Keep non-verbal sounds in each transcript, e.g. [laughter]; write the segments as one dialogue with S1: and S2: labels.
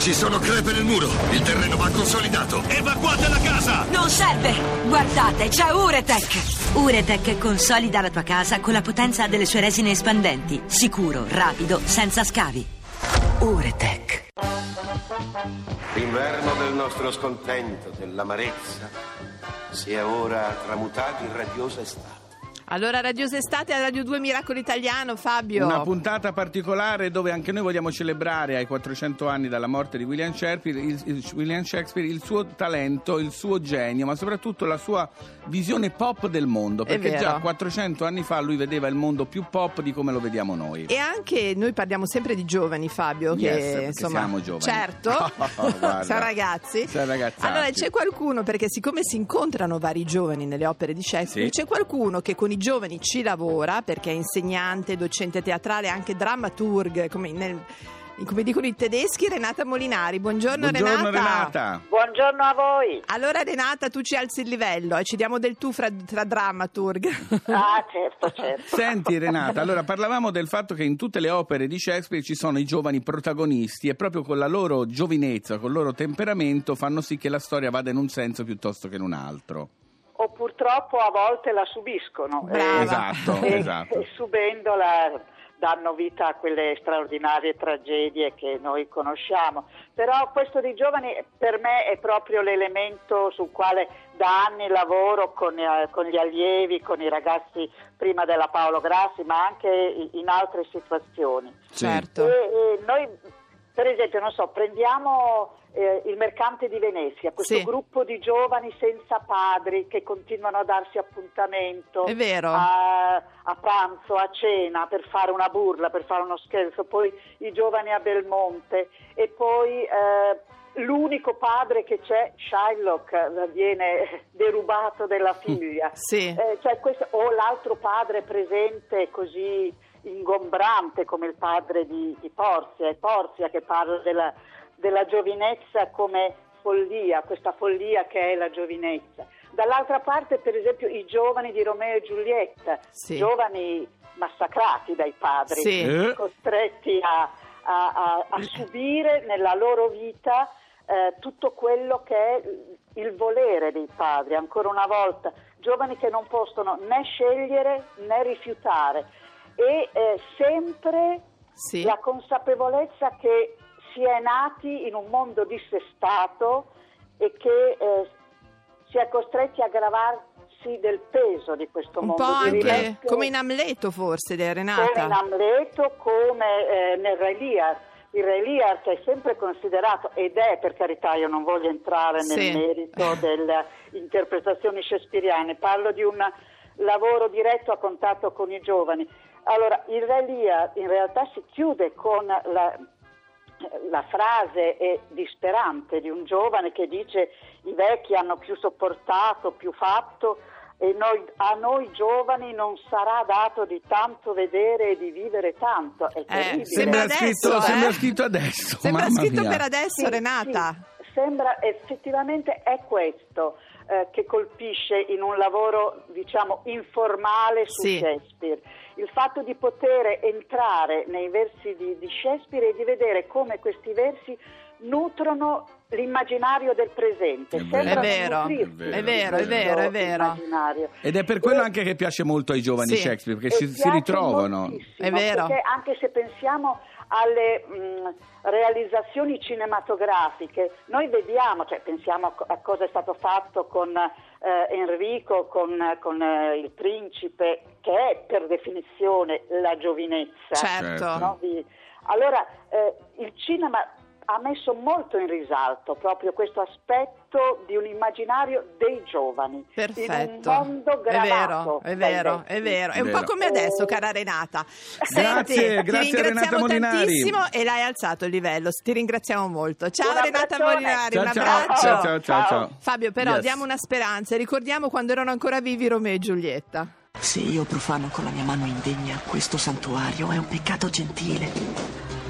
S1: Ci sono crepe nel muro. Il terreno va consolidato. Evacuate la casa!
S2: Non serve! Guardate, c'è Uretech! Uretech consolida la tua casa con la potenza delle sue resine espandenti. Sicuro, rapido, senza scavi. Uretech.
S3: L'inverno del nostro scontento, dell'amarezza, si è ora tramutato in radiosa estate.
S4: Allora, Radiosa Estate a Radio 2 Miracolo Italiano, Fabio.
S5: Una puntata particolare dove anche noi vogliamo celebrare ai 400 anni dalla morte di William Shakespeare, il, il- William Shakespeare, il suo talento, il suo genio, ma soprattutto la sua visione pop del mondo. Perché già 400 anni fa lui vedeva il mondo più pop di come lo vediamo noi.
S4: E anche noi parliamo sempre di giovani, Fabio, che
S5: Yes, perché
S4: insomma
S5: siamo giovani.
S4: Certo, [laughs]
S5: Guarda.
S4: siamo ragazzi.
S5: Siamo.
S4: Allora c'è qualcuno, perché siccome si incontrano vari giovani nelle opere di Shakespeare,
S5: Sì.
S4: c'è qualcuno che con i giovani ci lavora, perché è insegnante, docente teatrale, anche drammaturg, come, nel- come dicono i tedeschi, Renata Molinari. Buongiorno,
S5: Buongiorno Renata.
S6: Buongiorno a voi.
S4: Allora Renata, tu ci alzi il livello e ci diamo del tu fra, tra drammaturg.
S6: Ah, certo, certo.
S5: Senti Renata, allora parlavamo del fatto che in tutte le opere di Shakespeare ci sono i giovani protagonisti e proprio con la loro giovinezza, con il loro temperamento fanno sì che la storia vada in un senso piuttosto che in un altro.
S6: O purtroppo a volte la subiscono.
S4: Brava.
S5: Esatto,
S6: e,
S5: esatto.
S6: e subendola danno vita a quelle straordinarie tragedie che noi conosciamo. Però questo dei giovani per me è proprio l'elemento sul quale da anni lavoro con, eh, con gli allievi, con i ragazzi prima della Paolo Grassi, ma anche in altre situazioni.
S4: Certo.
S6: E, e noi, per esempio, non so, prendiamo eh, il mercante di Venezia, questo
S4: Sì.
S6: gruppo di giovani senza padri che continuano a darsi appuntamento. A, a pranzo, a cena per fare una burla, per fare uno scherzo, poi i giovani a Belmonte e poi eh, l'unico padre che c'è, Shylock, viene derubato della [laughs] figlia.
S4: Sì.
S6: Eh, cioè questo- o l'altro padre presente così ingombrante come il padre di, di Porzia, è Porzia che parla della, della giovinezza come follia, questa follia che è la giovinezza. Dall'altra parte, per esempio, i giovani di Romeo e Giulietta,
S4: Sì.
S6: giovani massacrati dai padri,
S4: Sì.
S5: Eh?
S6: costretti a, a- a- a subire nella loro vita eh, tutto quello che è il volere dei padri, ancora una volta, giovani che non possono né scegliere né rifiutare e eh, sempre
S4: Sì.
S6: la consapevolezza che si è nati in un mondo dissestato e che eh, si è costretti a gravarsi del peso di questo
S4: Un
S6: mondo.
S4: po'
S6: di
S4: anche
S6: rimettere-
S4: come in Amleto forse, di
S6: come
S4: Renata.
S6: in Amleto, come eh, nel Re Lear. Il Re Lear che è sempre considerato, ed è per carità, io non voglio entrare nel
S4: Sì.
S6: merito delle interpretazioni shakespeariane, parlo di un lavoro diretto a contatto con i giovani. Allora, il Re Lear in realtà si chiude con la, la frase è disperante di un giovane che dice i vecchi hanno più sopportato, più fatto e noi- a noi giovani non sarà dato di tanto vedere e di vivere tanto. È terribile.
S4: sembra adesso,
S5: scritto,
S4: eh?
S5: sembra scritto adesso.
S4: Sembra
S5: mamma
S4: scritto
S5: mia.
S4: per adesso,
S6: Sì,
S4: Renata.
S6: sì, sembra effettivamente è questo eh, che colpisce in un lavoro diciamo informale su
S4: Sì.
S6: Shakespeare. Il fatto di poter entrare nei versi di, di Shakespeare e di vedere come questi versi nutrono l'immaginario del presente.
S5: È vero.
S4: È vero,
S5: è vero, è
S4: vero, è vero.
S5: Ed è per quello
S6: E-
S5: anche che piace molto ai giovani
S4: Sì.
S5: Shakespeare, perché si, si ritrovano.
S4: È vero.
S6: Perché anche se pensiamo alle mh, realizzazioni cinematografiche, noi vediamo, cioè pensiamo a, co- a cosa è stato fatto con eh, Enrico, con, con, eh, il principe, che è per definizione la giovinezza.
S4: Certo.
S6: no? Di- Allora, eh, il cinema ha messo molto in risalto proprio questo aspetto di un immaginario dei giovani
S4: Perfetto.
S6: in un mondo
S4: È vero, è vero, è vero. È un
S5: Vero.
S4: po' come adesso, cara Renata.
S5: Grazie,
S4: Senti,
S5: grazie
S4: ti
S5: a Renata
S4: ringraziamo
S5: Molinari.
S4: tantissimo e l'hai alzato il livello. Ti ringraziamo molto. Ciao
S6: Un
S4: Renata. Molinari,
S5: Ciao,
S4: un abbraccio.
S5: ciao, ciao, ciao, ciao.
S4: Fabio, però
S5: Yes.
S4: diamo una speranza. Ricordiamo quando erano ancora vivi Romeo e Giulietta.
S7: Se io profano con la mia mano indegna questo santuario è un peccato gentile.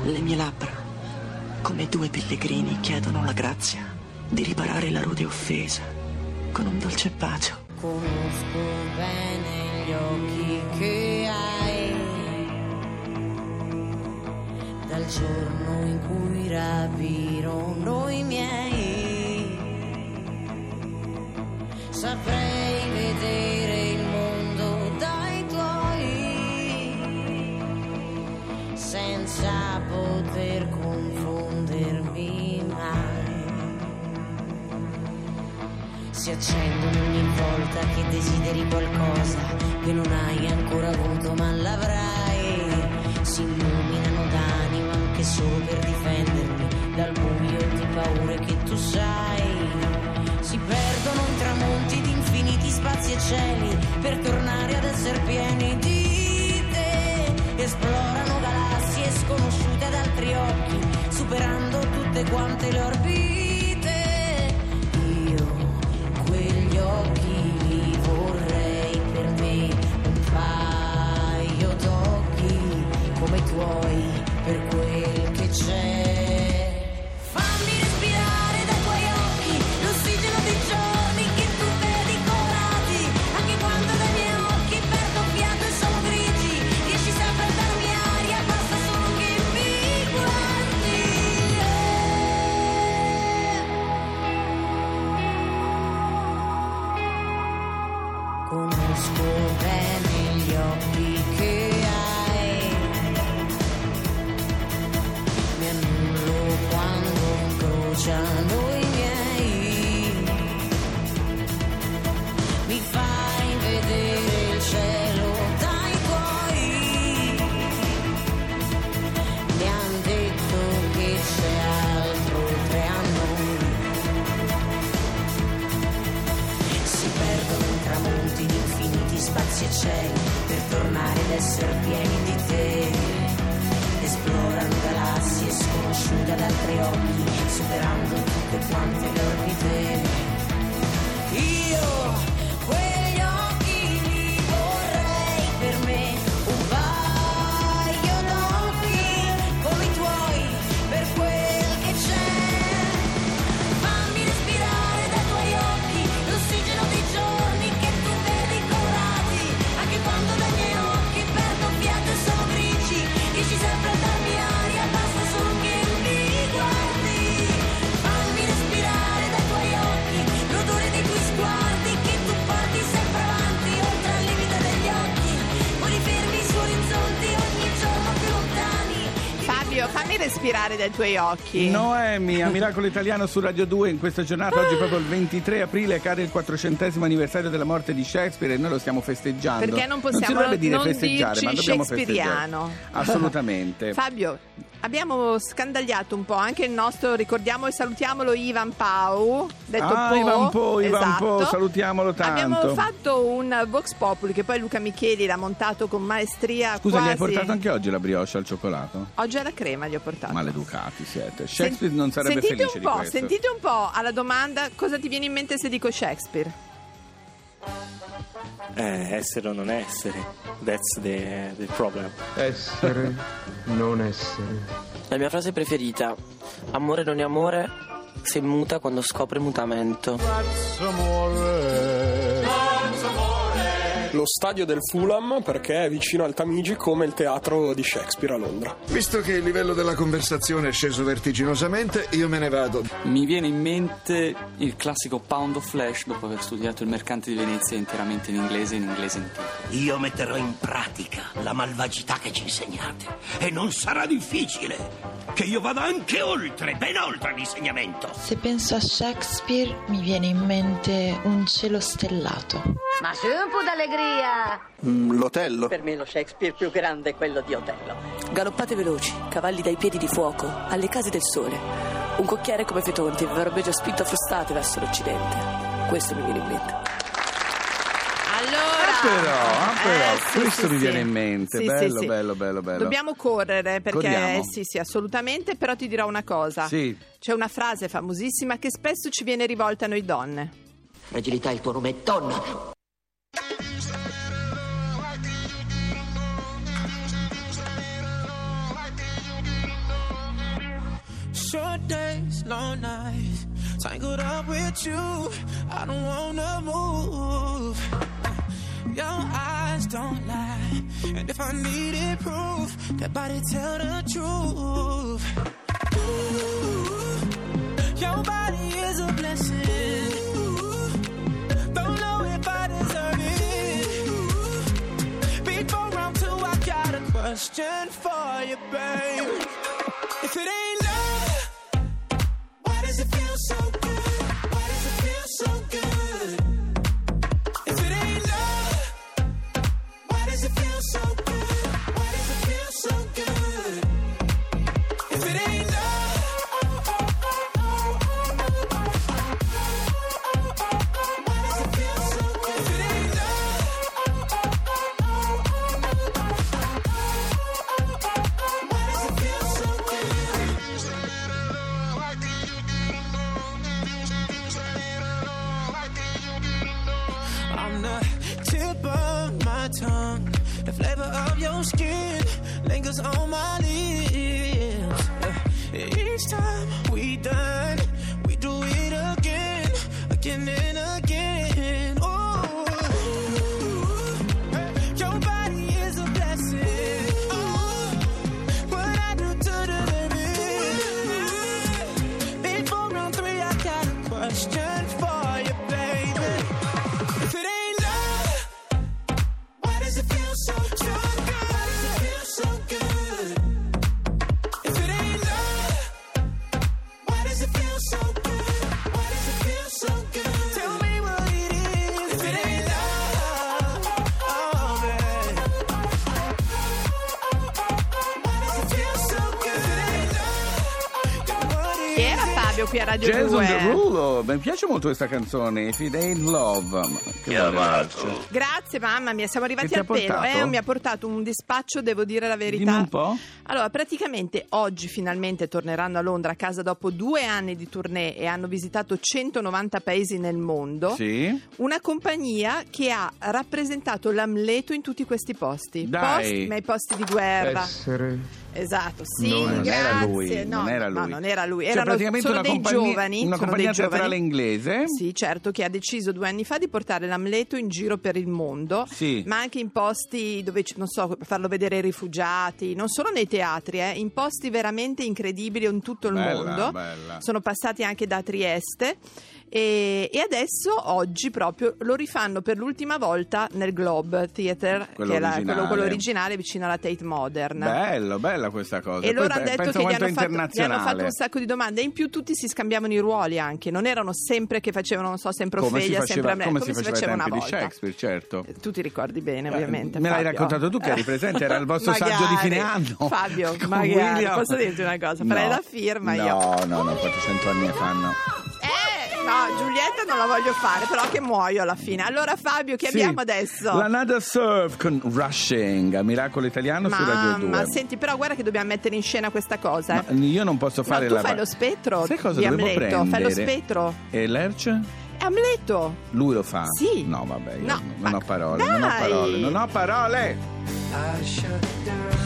S7: Le mie labbra, come due pellegrini chiedono la grazia di riparare la rude offesa con un dolce bacio.
S8: Conosco bene gli occhi che hai dal giorno in cui rapirono i miei. Saprei vedere. Si accendono ogni volta che desideri qualcosa che non hai ancora avuto ma l'avrai. Si illuminano d'animo anche solo per difendermi dal buio di paure che tu sai. Si perdono in tramonti di infiniti spazi e cieli per tornare ad essere pieni di te. Esplorano galassie sconosciute ad altri occhi, superando tutte quante le orbite. Come fammi respirare dai tuoi occhi.
S5: Noemi, a Miracolo [laughs] Italiano su Radio 2 in questa giornata, oggi proprio il 23 aprile cade il 400 anniversario della morte di Shakespeare e noi lo stiamo festeggiando.
S4: Perché non
S5: si
S4: possiamo
S5: dovrebbe dire
S4: non
S5: festeggiare, ma dobbiamo festeggiare. Assolutamente. [laughs]
S4: Fabio, abbiamo scandagliato un po' anche il nostro, ricordiamo e salutiamolo Ivan Pau, detto
S5: Ah,
S4: Po.
S5: Ivan Po, Ivan
S4: esatto.
S5: Po, salutiamolo tanto.
S4: Abbiamo fatto un Vox Populi che poi Luca Micheli l'ha montato con maestria
S5: Scusa,
S4: quasi...
S5: gli hai portato anche oggi la brioche al cioccolato?
S4: Oggi alla crema gli ho portato.
S5: Maleducati siete.
S4: Sen-
S5: Shakespeare non sarebbe
S4: sentite
S5: felice
S4: un po',
S5: di questo.
S4: Sentite un po' alla domanda cosa ti viene in mente se dico Shakespeare.
S9: Eh, essere o non essere, that's the, the problem.
S10: Essere, [laughs] non essere.
S11: La mia frase preferita, amore non è amore, se muta quando scopre mutamento.
S12: Lo stadio del Fulham perché è vicino al Tamigi come il teatro di Shakespeare a Londra.
S13: Visto che il livello della conversazione è sceso vertiginosamente, io me ne vado.
S14: Mi viene in mente il classico Pound of Flesh dopo aver studiato il mercante di Venezia interamente in inglese e in inglese antico.
S1: Io metterò in pratica la malvagità che ci insegnate e non sarà difficile che io vada anche oltre, ben oltre l'insegnamento.
S15: Se penso a Shakespeare mi viene in mente un cielo stellato.
S16: Ma su un po' d'allegria!
S13: L'Otello.
S17: Per me lo Shakespeare più grande è quello di Otello.
S7: Galoppate veloci, cavalli dai piedi di fuoco, alle case del sole. Un cocchiere come Fetonti avrebbe già spinto a frustate verso l'Occidente. Questo mi viene in mente.
S4: Allora,
S5: Ah, però, ah, però,
S4: Eh, sì,
S5: questo
S4: sì,
S5: mi
S4: sì.
S5: viene in mente.
S4: Sì,
S5: bello,
S4: sì, sì.
S5: bello, bello, bello.
S4: Dobbiamo correre perché
S5: Corriamo.
S4: sì, sì, assolutamente, però ti dirò una cosa.
S5: Sì.
S4: C'è una frase famosissima che spesso ci viene rivolta a noi donne.
S17: Fragilità, il tuo nome è donna.
S18: long nights. Tangled up with you. I don't wanna move. Your eyes don't lie. And if I needed proof That body tell the truth. Ooh, Your body is a blessing. Don't know if I deserve it. Before I'm I got a question for you, babe. If it ain't
S4: Fabio qui a Radio
S5: Jazz on
S4: 2?
S5: Derulo, mi piace molto questa canzone, If It Ain't Love. Che amato.
S4: Grazie mamma mia, siamo arrivati al pelo. Eh, mi ha portato un dispaccio, devo dire la verità.
S5: Dimmi un po'.
S4: Allora, praticamente oggi finalmente torneranno a Londra a casa dopo due anni di tournée e hanno visitato 190 paesi nel mondo.
S5: Sì.
S4: Una compagnia che ha rappresentato l'Amleto in tutti questi posti.
S5: Dai.
S4: Posti, ma i posti di guerra.
S10: Essere
S4: Esatto, sì,
S5: No, non
S4: grazie.
S5: era lui,
S4: no,
S5: non era
S4: no,
S5: lui.
S4: non era lui.
S5: Cioè,
S4: Erano
S5: praticamente una
S4: dei giovani.
S5: una compagnia teatrale inglese.
S4: Sì, certo, che ha deciso due anni fa di portare l'Amleto in giro per il mondo,
S5: Sì.
S4: ma anche in posti dove, non so, farlo vedere ai rifugiati, non solo nei teatri, eh, in posti veramente incredibili in tutto il
S5: Bella,
S4: mondo.
S5: bella.
S4: Sono passati anche da Trieste. E, e adesso oggi proprio lo rifanno per l'ultima volta nel Globe Theatre,
S5: Quello
S4: che è la- quello,
S5: originale.
S4: quello originale vicino alla Tate Modern.
S5: Bello, bella questa cosa.
S4: E
S5: Poi
S4: loro hanno detto che gli hanno, fatto, gli hanno fatto un sacco di domande e in più tutti si scambiavano i ruoli anche, non erano sempre che facevano, non so, sempre
S5: come si
S4: Ophelia,
S5: faceva,
S4: sempre Amleto,
S5: come si faceva ai
S4: una
S5: tempi di
S4: volta.
S5: Shakespeare, certo.
S4: Tu ti ricordi bene, ovviamente.
S5: me l'hai
S4: Fabio.
S5: raccontato tu che eri presente, era il vostro saggio di
S4: Magari.
S5: fine anno.
S4: Fabio, [laughs] magari,
S5: William.
S4: posso dirti una cosa? Farei
S5: No.
S4: la firma
S5: no,
S4: io.
S5: No, no, 400 anni ne fanno.
S4: Eh, no, Giulietta non la voglio fare, però che muoio alla fine. Allora Fabio, che
S5: Sì.
S4: abbiamo adesso?
S5: La Nada Surf con Rushing, a Miracolo Italiano su Radio 2.
S4: Mamma, senti, però guarda che dobbiamo mettere in scena questa cosa. eh.
S5: Ma io non posso fare
S4: no, tu
S5: la
S4: fai lo spettro
S5: Sai cosa
S4: di
S5: dovevo
S4: Amleto,
S5: prendere?
S4: fai lo spettro.
S5: E Lerch?
S4: È Amleto.
S5: Lui lo fa?
S4: Sì.
S5: No, vabbè, io
S4: No,
S5: non ho parole, non ho
S4: dai.
S5: parole, non ho parole.
S18: I shut down.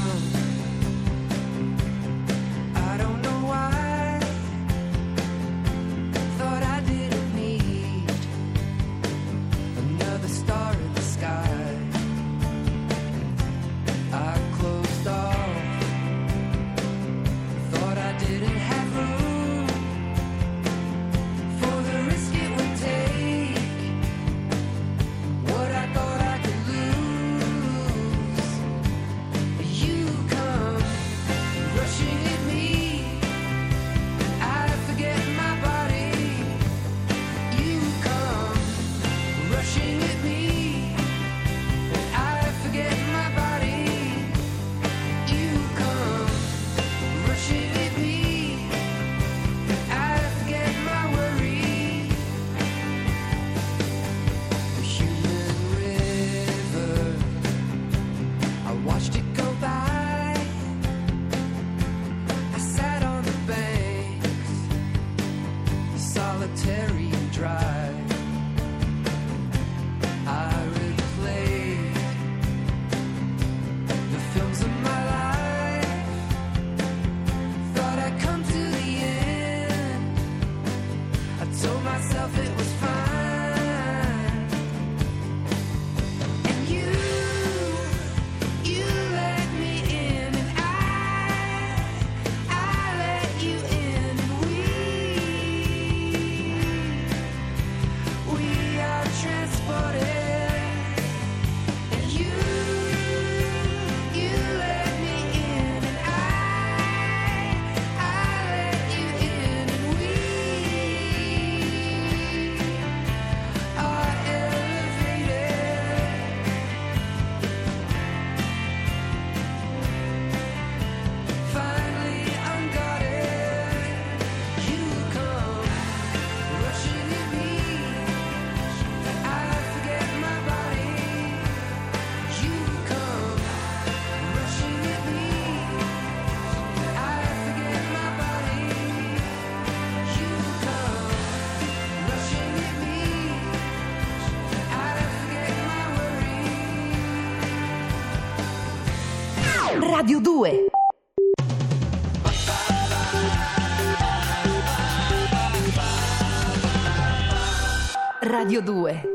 S18: Rushing at me.
S2: Radio 2. Radio 2.